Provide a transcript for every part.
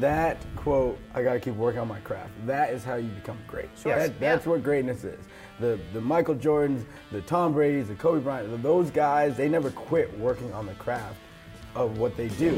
That quote, I gotta keep working on my craft. That is how you become great. Yes. That, that's what greatness is. The the Michael Jordans, the Tom Brady's, the Kobe Bryant, those guys, they never quit working on the craft of what they do.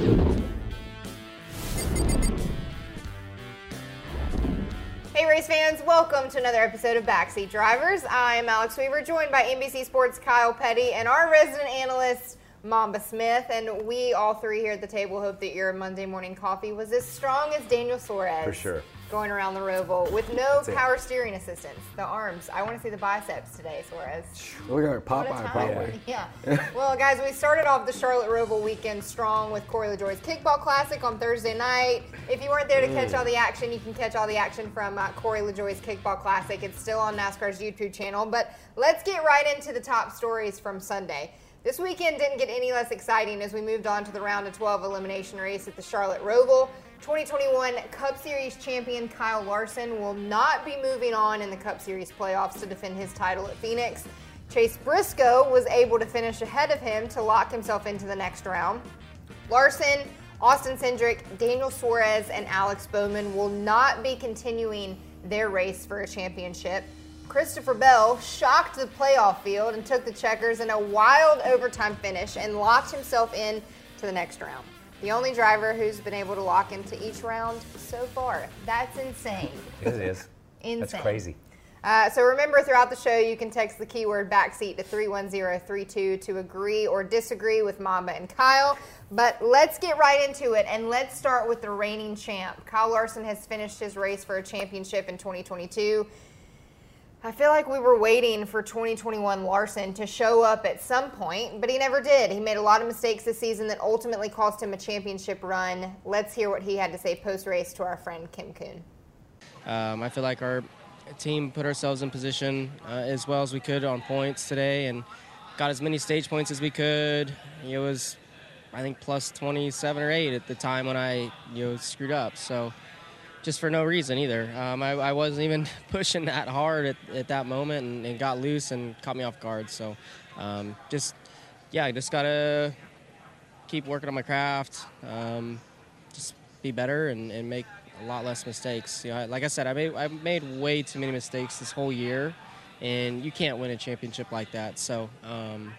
Hey, race fans, welcome to another episode of Backseat Drivers. I am Alex Weaver, joined by NBC Sports' Kyle Petty and our resident analyst, Mamba Smith. And we all three here at the table hope that your Monday morning coffee was as strong as Daniel Suarez. For sure. Going around the Roval with no it. power steering assistance. The arms. I want to see the biceps today, Suarez. Look at What a Popeye, time. probably. Yeah. well, guys, we started off the Charlotte Roval weekend strong with Corey LaJoie's Kickball Classic on Thursday night. If you weren't there to catch all the action, you can catch all the action from uh, Corey LaJoie's Kickball Classic. It's still on NASCAR's YouTube channel. But let's get right into the top stories from Sunday. This weekend didn't get any less exciting as we moved on to the round of 12 elimination race at the Charlotte Roval. 2021 Cup Series champion Kyle Larson will not be moving on in the Cup Series playoffs to defend his title at Phoenix. Chase Briscoe was able to finish ahead of him to lock himself into the next round. Larson, Austin Cindric, Daniel Suarez, and Alex Bowman will not be continuing their race for a championship. Christopher Bell shocked the playoff field and took the checkers in a wild overtime finish and locked himself in to the next round. The only driver who's been able to lock into each round so far. That's insane. It is. Insane. That's crazy. Uh, so remember, throughout the show, you can text the keyword backseat to 31032 to agree or disagree with Mamba and Kyle. But let's get right into it, and let's start with the reigning champ. Kyle Larson has finished his race for a championship in 2022. I feel like we were waiting for 2021 Larson to show up at some point, but he never did. He made a lot of mistakes this season that ultimately cost him a championship run. Let's hear what he had to say post race to our friend Kim Coon. Um, I feel like our team put ourselves in position uh, as well as we could on points today and got as many stage points as we could. It was, I think, plus 27 or 8 at the time when I you know screwed up. So just for no reason either. Um, I, I wasn't even pushing that hard at, at that moment and it got loose and caught me off guard. So um, just, yeah, I just got to keep working on my craft, um, just be better and, and make a lot less mistakes. You know, I- like I said, I made I made way too many mistakes this whole year, and you can't win a championship like that. So, um,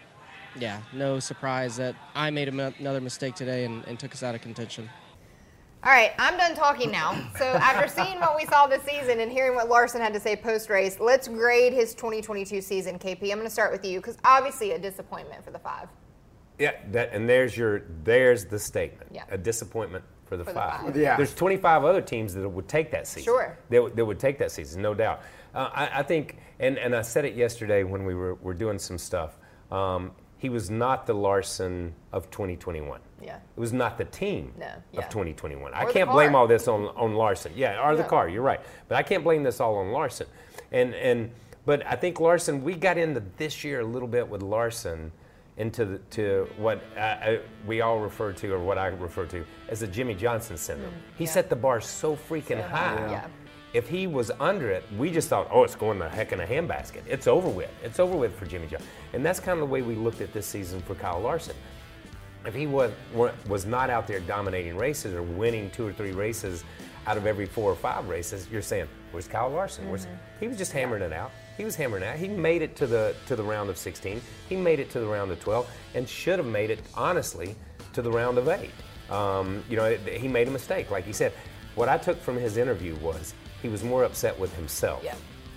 yeah, no surprise that I made another mistake today and, and took us out of contention. All right, I'm done talking now. So after seeing what we saw this season and hearing what Larson had to say post race, let's grade his 2022 season. KP, I'm going to start with you because obviously a disappointment for the five. Yeah, that and there's your there's the statement. Yeah. A disappointment for the For the five. five. Yeah. There's 25 other teams that would take that season. Sure. That, would- that would take that season, no doubt. Uh, I, I think, and, and I said it yesterday when we were, were doing some stuff. Um, he was not the Larson of 2021. Yeah. It was not the team No, of 2021. Or I can't blame all this on, on Larson. Yeah, or the car. You're right. But I can't blame this all on Larson. And and but I think Larson. We got into this year a little bit with Larson into the, to what uh, uh, we all refer to, or what I refer to as the Jimmie Johnson syndrome. he Mm, yeah. set the bar so freaking So high. high, yeah. If he was under it, we just thought, oh, it's going the heck in a handbasket. It's over with. It's over with for Jimmie Johnson. And that's kind of the way we looked at this season for Kyle Larson if he was, was not out there dominating races or winning two or three races out of every four or five races, you're saying, where's Kyle Larson? Where's, he was just hammering it out. He was hammering it out. He made it to the to the round of 16. He made it to the round of 12, and should have made it honestly to the round of eight. Um, you know, it- he made a mistake, like he said. What I took from his interview was he was more upset with himself Yeah.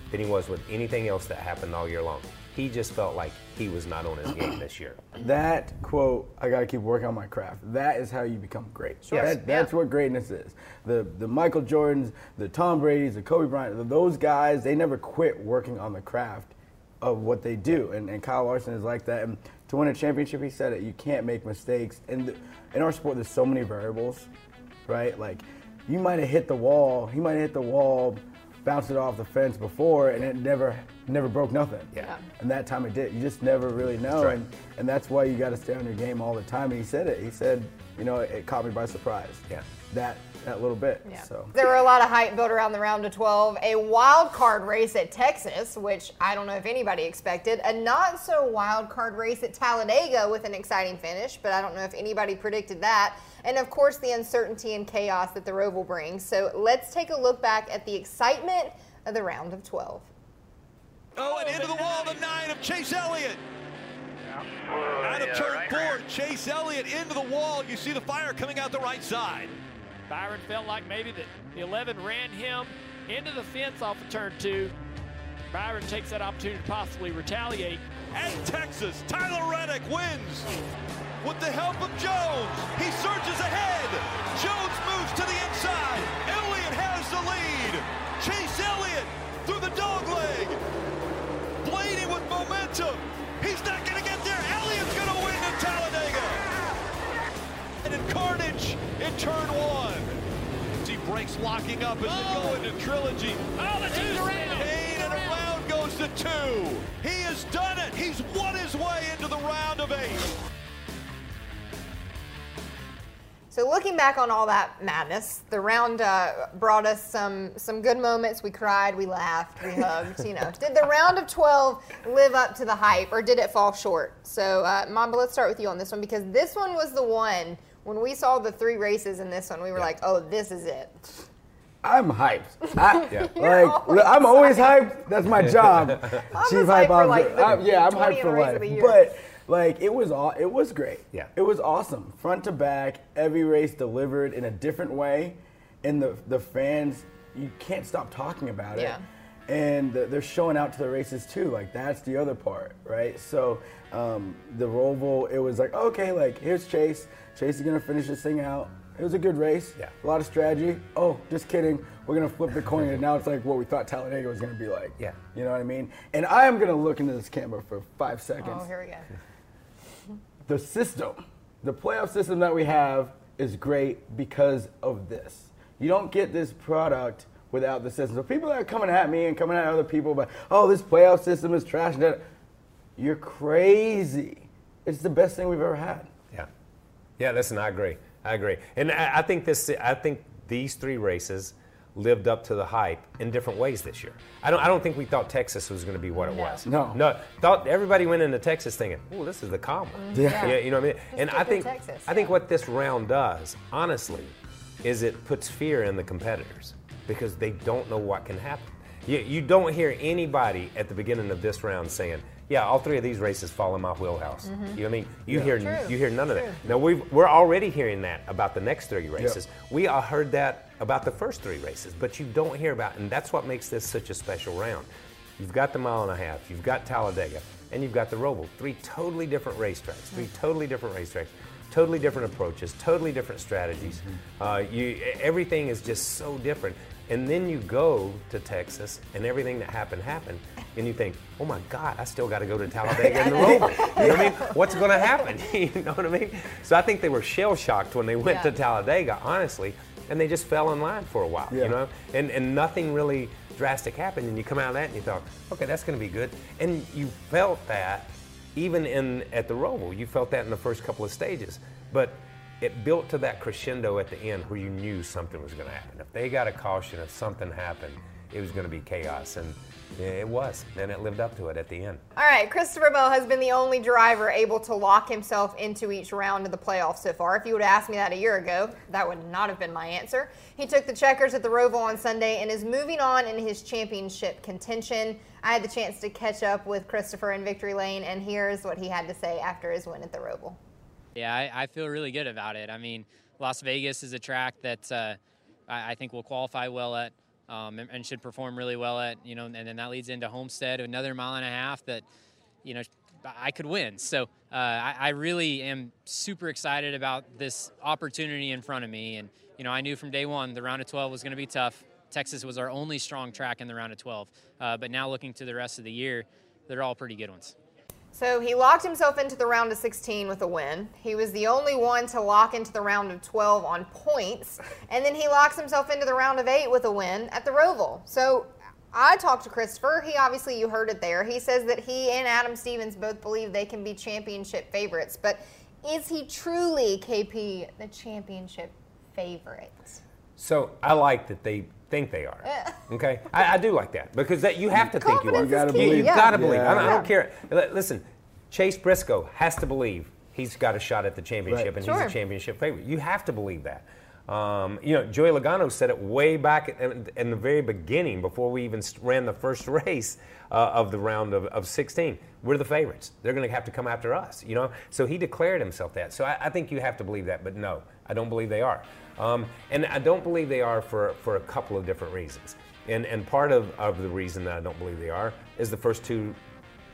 than he was with anything else that happened all year long. He just felt like he was not on his game this year. That quote, I gotta keep working on my craft. That is how you become great. Sure. That, that's Yeah. what greatness is. The the Michael Jordans, the Tom Brady's, the Kobe Bryant, those guys, they never quit working on the craft of what they do. And, and Kyle Larson is like that. And to win a championship, he said it. You can't make mistakes. And the, in our sport, there's so many variables, right? Like you might have hit the wall. He might have hit the wall, bounced it off the fence before, and it never never broke nothing. Yeah. And that time it did. You just never really know. right. And, and that's why you got to stay on your game all the time. And he said it. He said, you know, it, caught me by surprise. Yeah. That that little bit. Yeah. So There were a lot of hype built around the round of 12. A wild card race at Texas, which I don't know if anybody expected. A not so wild card race at Talladega with an exciting finish, but I don't know if anybody predicted that. And of course, the uncertainty and chaos that the Roval brings. So let's take a look back at the excitement of the round of 12. Oh, and into the wall, the nine of Chase Elliott. Out of turn four, Chase Elliott into the wall. You see the fire coming out the right side. Byron felt like maybe that the 11 ran him into the fence off of turn two. Byron takes that opportunity to possibly retaliate. At Texas, Tyler Reddick wins. With the help of Jones, he surges ahead. Jones moves to the inside. Elliott has the lead. Chase Elliott through the dog leg. Blaney with momentum. He's not going to get there. Elliott's going to win at Talladega. And in Carnage in turn one. He brakes locking up as they go oh! into trilogy. Oh, the two's around. Kane and around two. He has done it. He's won his way into the round of eight. So looking back on all that madness, the round uh, brought us some some good moments. We cried, we laughed, we hugged. You know, did the round of 12 live up to the hype, or did it fall short? So, uh, Mamba, let's start with you on this one because this one was the one when we saw the three races in this one. We were like, oh, this is it. I'm hyped. I, Yeah. Like always I'm always hyped. That's my job. Chief hyped for, like, the I'm- yeah, I'm hyped for race life. But like it was all it was great. Yeah. It was awesome. Front to back, every race delivered in a different way, and the the fans you can't stop talking about it. Yeah. And they're showing out to the races too. Like that's the other part, right? So um, the Roval, it was like okay, like here's Chase. Chase is gonna finish this thing out. It was a good race. Yeah. A lot of strategy. Oh, just kidding. We're gonna flip the coin, and now it's like what we thought Talladega was gonna be like. Yeah. You know what I mean? And I am gonna look into this camera for five seconds. Oh, here we go. The system, the playoff system that we have, is great because of this. You don't get this product without the system. So people that are coming at me and coming at other people about, oh, this playoff system is trash. and that- You're crazy. It's the best thing we've ever had. Yeah, yeah. Listen, I agree. I agree, and I, I think this. I think these three races lived up to the hype in different ways this year. I don't. I don't think we thought Texas was going to be what it No. was. No. No. Thought everybody went into Texas thinking, "Oh, this is the calm one." Yeah. Yeah. You know what I mean? and I think. Texas, I think what this round does, honestly, is it puts fear in the competitors because they don't know what can happen. You, you don't hear anybody at the beginning of this round saying, "Yeah, all three of these races fall in my wheelhouse." Mm-hmm. You know what I mean? You hear True. you hear none of True. that. Now we've, we're already hearing that about the next three races. We all heard that about the first three races, but you don't hear about, and that's what makes this such a special round. You've got the mile and a half, you've got Talladega, and you've got the Roval. Three totally different racetracks. Three mm. totally different racetracks. Totally different approaches. Totally different strategies. Mm-hmm. Uh, you everything is just so different. And then you go to Texas, and everything that happened happened, and you think, oh my God, I still got to go to Talladega and the Roval. You know what I mean? What's going to happen? you know what I mean? So I think they were shell shocked when they went Yeah. to Talladega, honestly, and they just fell in line for a while. Yeah. You know, and and nothing really drastic happened, and you come out of that and you thought, okay, that's going to be good, and you felt that even in at the Roval, you felt that in the first couple of stages, but it built to that crescendo at the end where you knew something was going to happen. If they got a caution, if something happened, it was going to be chaos, and it was, and it lived up to it at the end. All right, Christopher Bell has been the only driver able to lock himself into each round of the playoffs so far. If you would have asked me that a year ago, that would not have been my answer. He took the checkers at the Roval on Sunday and is moving on in his championship contention. I had the chance to catch up with Christopher in Victory Lane, and here's what he had to say after his win at the Roval. Yeah, I, I feel really good about it. I mean, Las Vegas is a track that uh, I, I think will qualify well at um, and, and should perform really well at. You know, and then that leads into Homestead, another mile and a half that, you know, I could win. So uh, I, I really am super excited about this opportunity in front of me. And you know, I knew from day one the round of 12 was going to be tough. Texas was our only strong track in the round of 12. Uh, but now looking to the rest of the year, they're all pretty good ones. So he locked himself into the round of 16 with a win. He was the only one to lock into the round of 12 on points. And then he locks himself into the round of 8 with a win at the Roval. So I talked to Christopher. He obviously, you heard it there. He says that he and Adam Stevens both believe they can be championship favorites. But is he truly, KP, the championship favorite? So I like that they think they are. Okay, I, I do like that because that you have to think you are. You gotta believe. You yeah. got to believe. Yeah. I, don't, I don't care. Listen, Chase Briscoe has to believe he's got a shot at the championship Right. and Sure. he's a championship favorite. You have to believe that. Um, you know, Joey Logano said it way back in, in the very beginning before we even ran the first race uh, of the round of, of 16. We're the favorites. They're going to have to come after us, you know? So he declared himself that. So I, I think you have to believe that, but no, I don't believe they are. Um, and I don't believe they are for, for a couple of different reasons. And, and part of, of the reason that I don't believe they are is the first two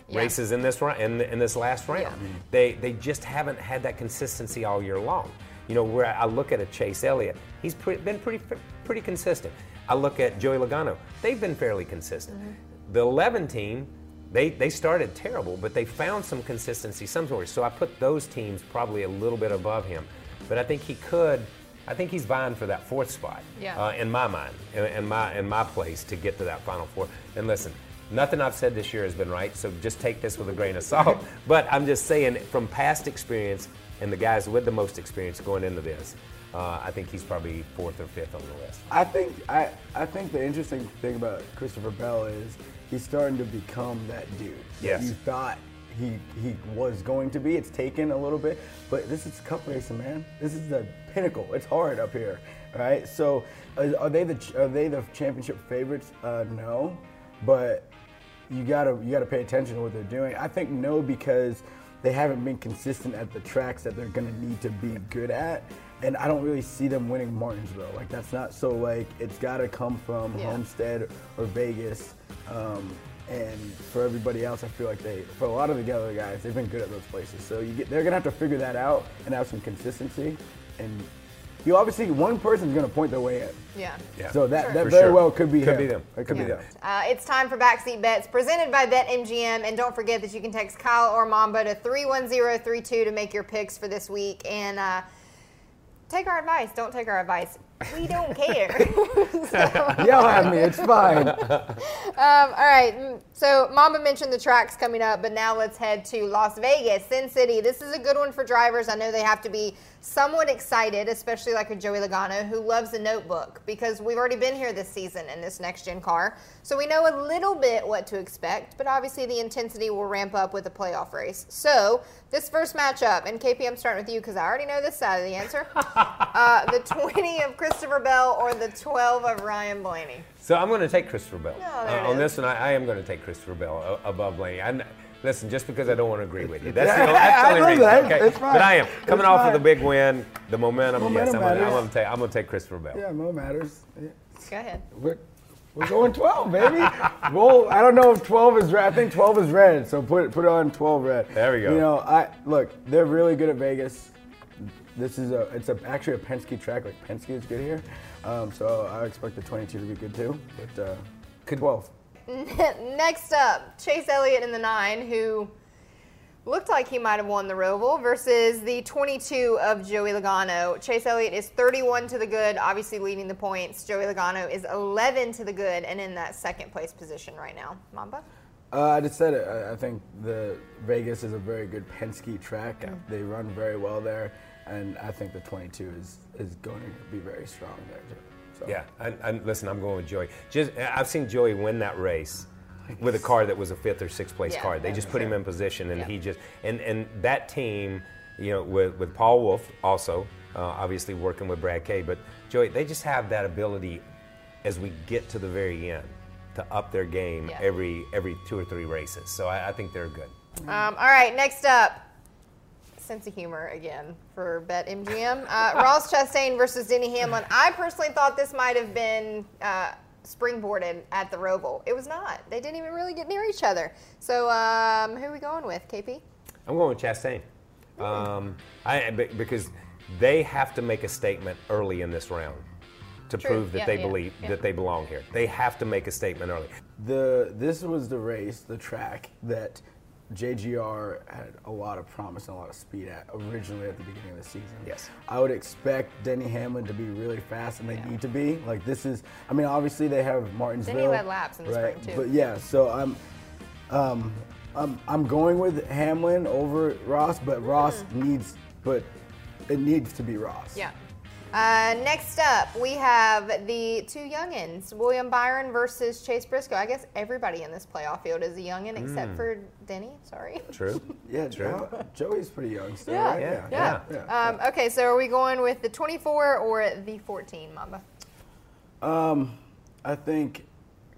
Yeah. races in this round in, in this last round. Yeah. They they just haven't had that consistency all year long. You know, where I look at a Chase Elliott, he's pre- been pretty pretty consistent. I look at Joey Logano, they've been fairly consistent. Mm-hmm. The 11 team, they they started terrible, but they found some consistency somewhere. So I put those teams probably a little bit above him. But I think he could. I think he's vying for that fourth spot. Yeah. Uh, in my mind, in, in my in my place to get to that final four. And listen, nothing I've said this year has been right, so just take this with a grain of salt. but I'm just saying, from past experience and the guys with the most experience going into this, uh, I think he's probably fourth or fifth on the list. I think I, I think the interesting thing about Christopher Bell is he's starting to become that dude Yes. that you thought he he was going to be. It's taken a little bit, but this is cup racing, man. This is the pinnacle. It's hard up here, right? So, are they the are they the championship favorites? Uh, no, but you gotta you gotta pay attention to what they're doing. I think no because they haven't been consistent at the tracks that they're gonna need to be good at. And I don't really see them winning Martinsville. Like that's not so like it's gotta come from Yeah. Homestead or Vegas. Um, and for everybody else, I feel like they, for a lot of the other guys, they've been good at those places. So you get, they're gonna have to figure that out and have some consistency. And you obviously, one person's gonna point their way at. Yeah. Yeah. So that, For that very sure. well could be Could him. be them. It could Yeah. be them. Uh, it's time for Backseat Bets, presented by BetMGM. And don't forget that you can text Kyle or Mamba to 31032 to make your picks for this week. And uh, take our advice. Don't take our advice. We don't care. Yell at me, it's fine. Um, all right. mm, So Mamba mentioned the tracks coming up, but now let's head to Las Vegas, Sin City. This is a good one for drivers. I know they have to be somewhat excited, especially like a Joey Logano who loves the notebook because we've already been here this season in this next gen car. So we know a little bit what to expect, but obviously the intensity will ramp up with a playoff race. So this first matchup, and KP, I'm starting with you because I already know this side of the answer. uh, the 20 of Christopher Bell or the 12 of Ryan Blaney. So I'm going to take Christopher Bell. There it Uh, on this one, I, I am going to take Christopher Bell above Blaney. I'm, listen, just because I don't want to agree with you. That's the only, that's the only know reason. that. Okay. It's fine. But I am coming It's off of fine. the big win, the momentum. yes, Momentum I'm going, to, I'm matters. going to take. I'm going to take Christopher Bell. Yeah, no matters. Yeah. Go ahead. We're, we're going 12, baby. well, I don't know if 12 is red. I think 12 is red, so put put on 12 red. There we go. You know, I look, they're really good at Vegas. This is a, it's a, actually a Penske track. Like Penske is good here, um, so I expect the 22 to be good too. But uh, 12. Next up, Chase Elliott in the nine, who looked like he might have won the Roval, versus the 22 of Joey Logano. Chase Elliott is 31 to the good, obviously leading the points. Joey Logano is 11 to the good and in that second place position right now. Mamba? Uh, I just said it. I, I think the Vegas is a very good Penske track. They run very well there, and I think the 22 is is going to be very strong there too. So. Yeah, and, and listen, I'm going with Joey. Just I've seen Joey win that race with a car that was a fifth or sixth place Yeah, car. They just for put him in position, and Yeah. he just and and that team, you know, with with Paul Wolfe also, uh, obviously working with Brad Kay, but Joey, they just have that ability as we get to the very end to up their game Yeah. every every two or three races. So I, I think they're good. Um, all right, next up, sense of humor again for BetMGM. Uh, Ross Chastain versus Denny Hamlin. I personally thought this might have been uh, springboarded at the Roval. It was not. They didn't even really get near each other. So um, who are we going with, KP? I'm going with Chastain. Um, I, because they have to make a statement early in this round to True. prove that Yeah, they yeah, believe yeah. that they belong here. They have to make a statement early. The this was the race, the track that JGR had a lot of promise and a lot of speed at originally at the beginning of the season. Yes. I would expect Denny Hamlin to be really fast, and they need to be. Like this is, I mean, obviously they have Martinsville. Denny led laps in the right? spring, too. But yeah, so I'm, um, I'm, I'm going with Hamlin over Ross, but Ross Mm. needs, but it needs to be Ross. Yeah. Uh, next up, we have the two youngins, William Byron versus Chase Briscoe. I guess everybody in this playoff field is a youngin except Mm. for Denny. Sorry. True. Yeah, True. Joey's pretty young still, Yeah, right? yeah. yeah. Um, okay, so are we going with the 24 or the 14, Mamba? Um, I think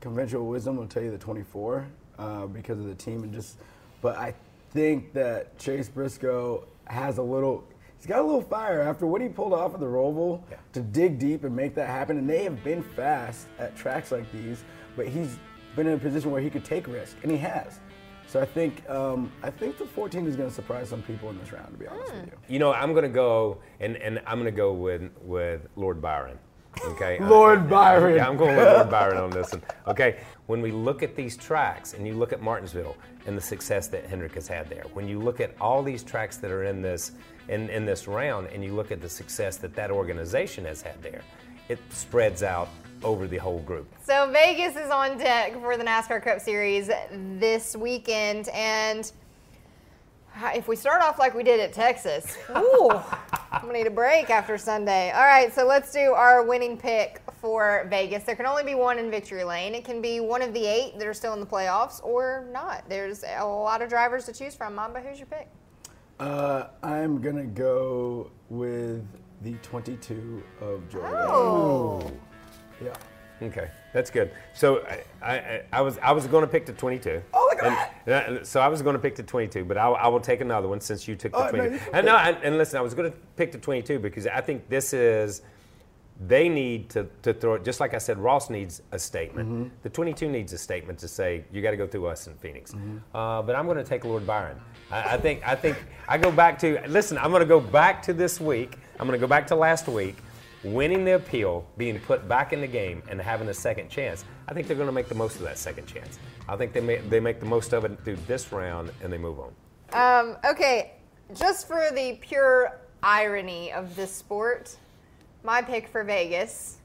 conventional wisdom will tell you the 24 uh, because of the team and just, but I think that Chase Briscoe has a little. He's got a little fire after what he pulled off at the Roval Yeah. to dig deep and make that happen. And they have been fast at tracks like these, but he's been in a position where he could take risk, and he has. So I think um, I think the 14 is going to surprise some people in this round. To be honest with you. You know, I'm going to go, and, and I'm going to go with, with Lord Byron. Okay. Uh, Lord Byron. Yeah, I'm going with Lord Byron on this one. Okay. When we look at these tracks, and you look at Martinsville and the success that Hendrick has had there, when you look at all these tracks that are in this in, in this round, and you look at the success that that organization has had there, it spreads out over the whole group. So Vegas is on deck for the NASCAR Cup Series this weekend, and if we start off like we did at Texas, ooh, I'm gonna need a break after Sunday. All right, so let's do our winning pick for Vegas. There can only be one in victory lane. It can be one of the eight that are still in the playoffs, or not. There's a lot of drivers to choose from. Mamba, who's your pick? Uh, I'm gonna go with the 22 of Jordan. Oh. Yeah. Okay, that's good. So I, I, I was I was going to pick the 22. And, and so I was going to pick the 22, but I, I will take another one since you took the Oh, 22. you can and, no, and, and listen, I was going to pick the 22 because I think this is they need to, to throw it just like I said. Ross needs a statement. Mm-hmm. The 22 needs a statement to say you got to go through us in Phoenix. Mm-hmm. Uh, but I'm going to take Lord Byron. I, I think I think I go back to listen. I'm going to go back to this week. I'm going to go back to last week winning the appeal, being put back in the game, and having a second chance, I think they're going to make the most of that second chance. I think they make, they make the most of it through this round and they move on. Um, okay, just for the pure irony of this sport, my pick for Vegas.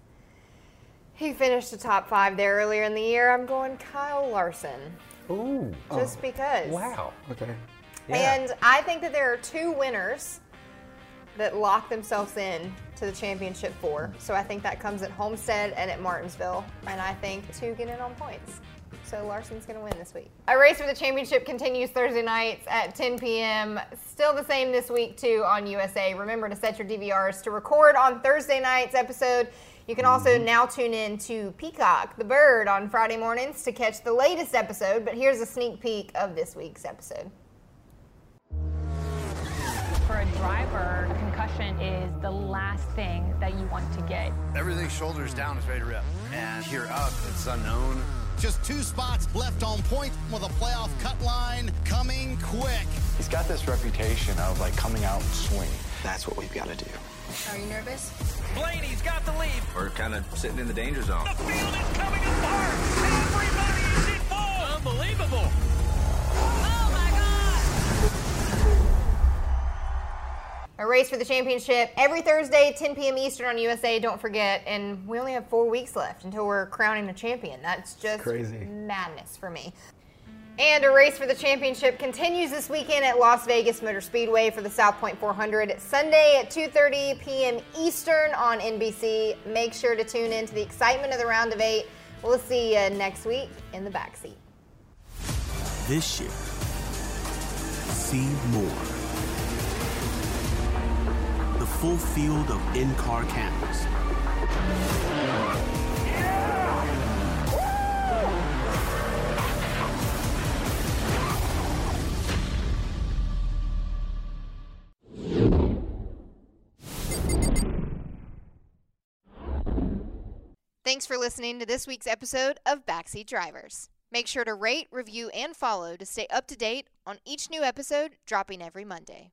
He finished the top five there earlier in the year. I'm going Kyle Larson, Ooh, just because. wow. Okay. Yeah. And I think that there are two winners that lock themselves in to the championship four. So I think that comes at Homestead and at Martinsville. And I think two get in on points. So Larson's going to win this week. A race for the championship continues Thursday nights at 10 p.m. Still the same this week, too, on USA. Remember to set your DVRs to record on Thursday night's episode. You can also mm-hmm. now tune in to Peacock, the bird, on Friday mornings to catch the latest episode. But here's a sneak peek of this week's episode. For a driver, a is the last thing that you want to get. Everything shoulders down is ready to rip. And here up, it's unknown. Just two spots left on point with a playoff cut line coming quick. He's got this reputation of like coming out swinging. That's what we've got to do. Are you nervous? Blaney's got the lead. We're kind of sitting in the danger zone. The field is coming apart. Everybody is involved. Unbelievable. A race for the championship every Thursday, 10 p.m. Eastern on USA. Don't forget. And we only have four weeks left until we're crowning a champion. That's just crazy. madness for me. And a race for the championship continues this weekend at Las Vegas Motor Speedway for the South Point 400 Sunday at 2:30 p.m. Eastern on NBC. Make sure to tune in to the excitement of the round of eight. We'll see you next week in the backseat. This year, see more. Full field of in-car cameras. Thanks for listening to this week's episode of Backseat Drivers. Make sure to rate, review, and follow to stay up to date on each new episode dropping every Monday.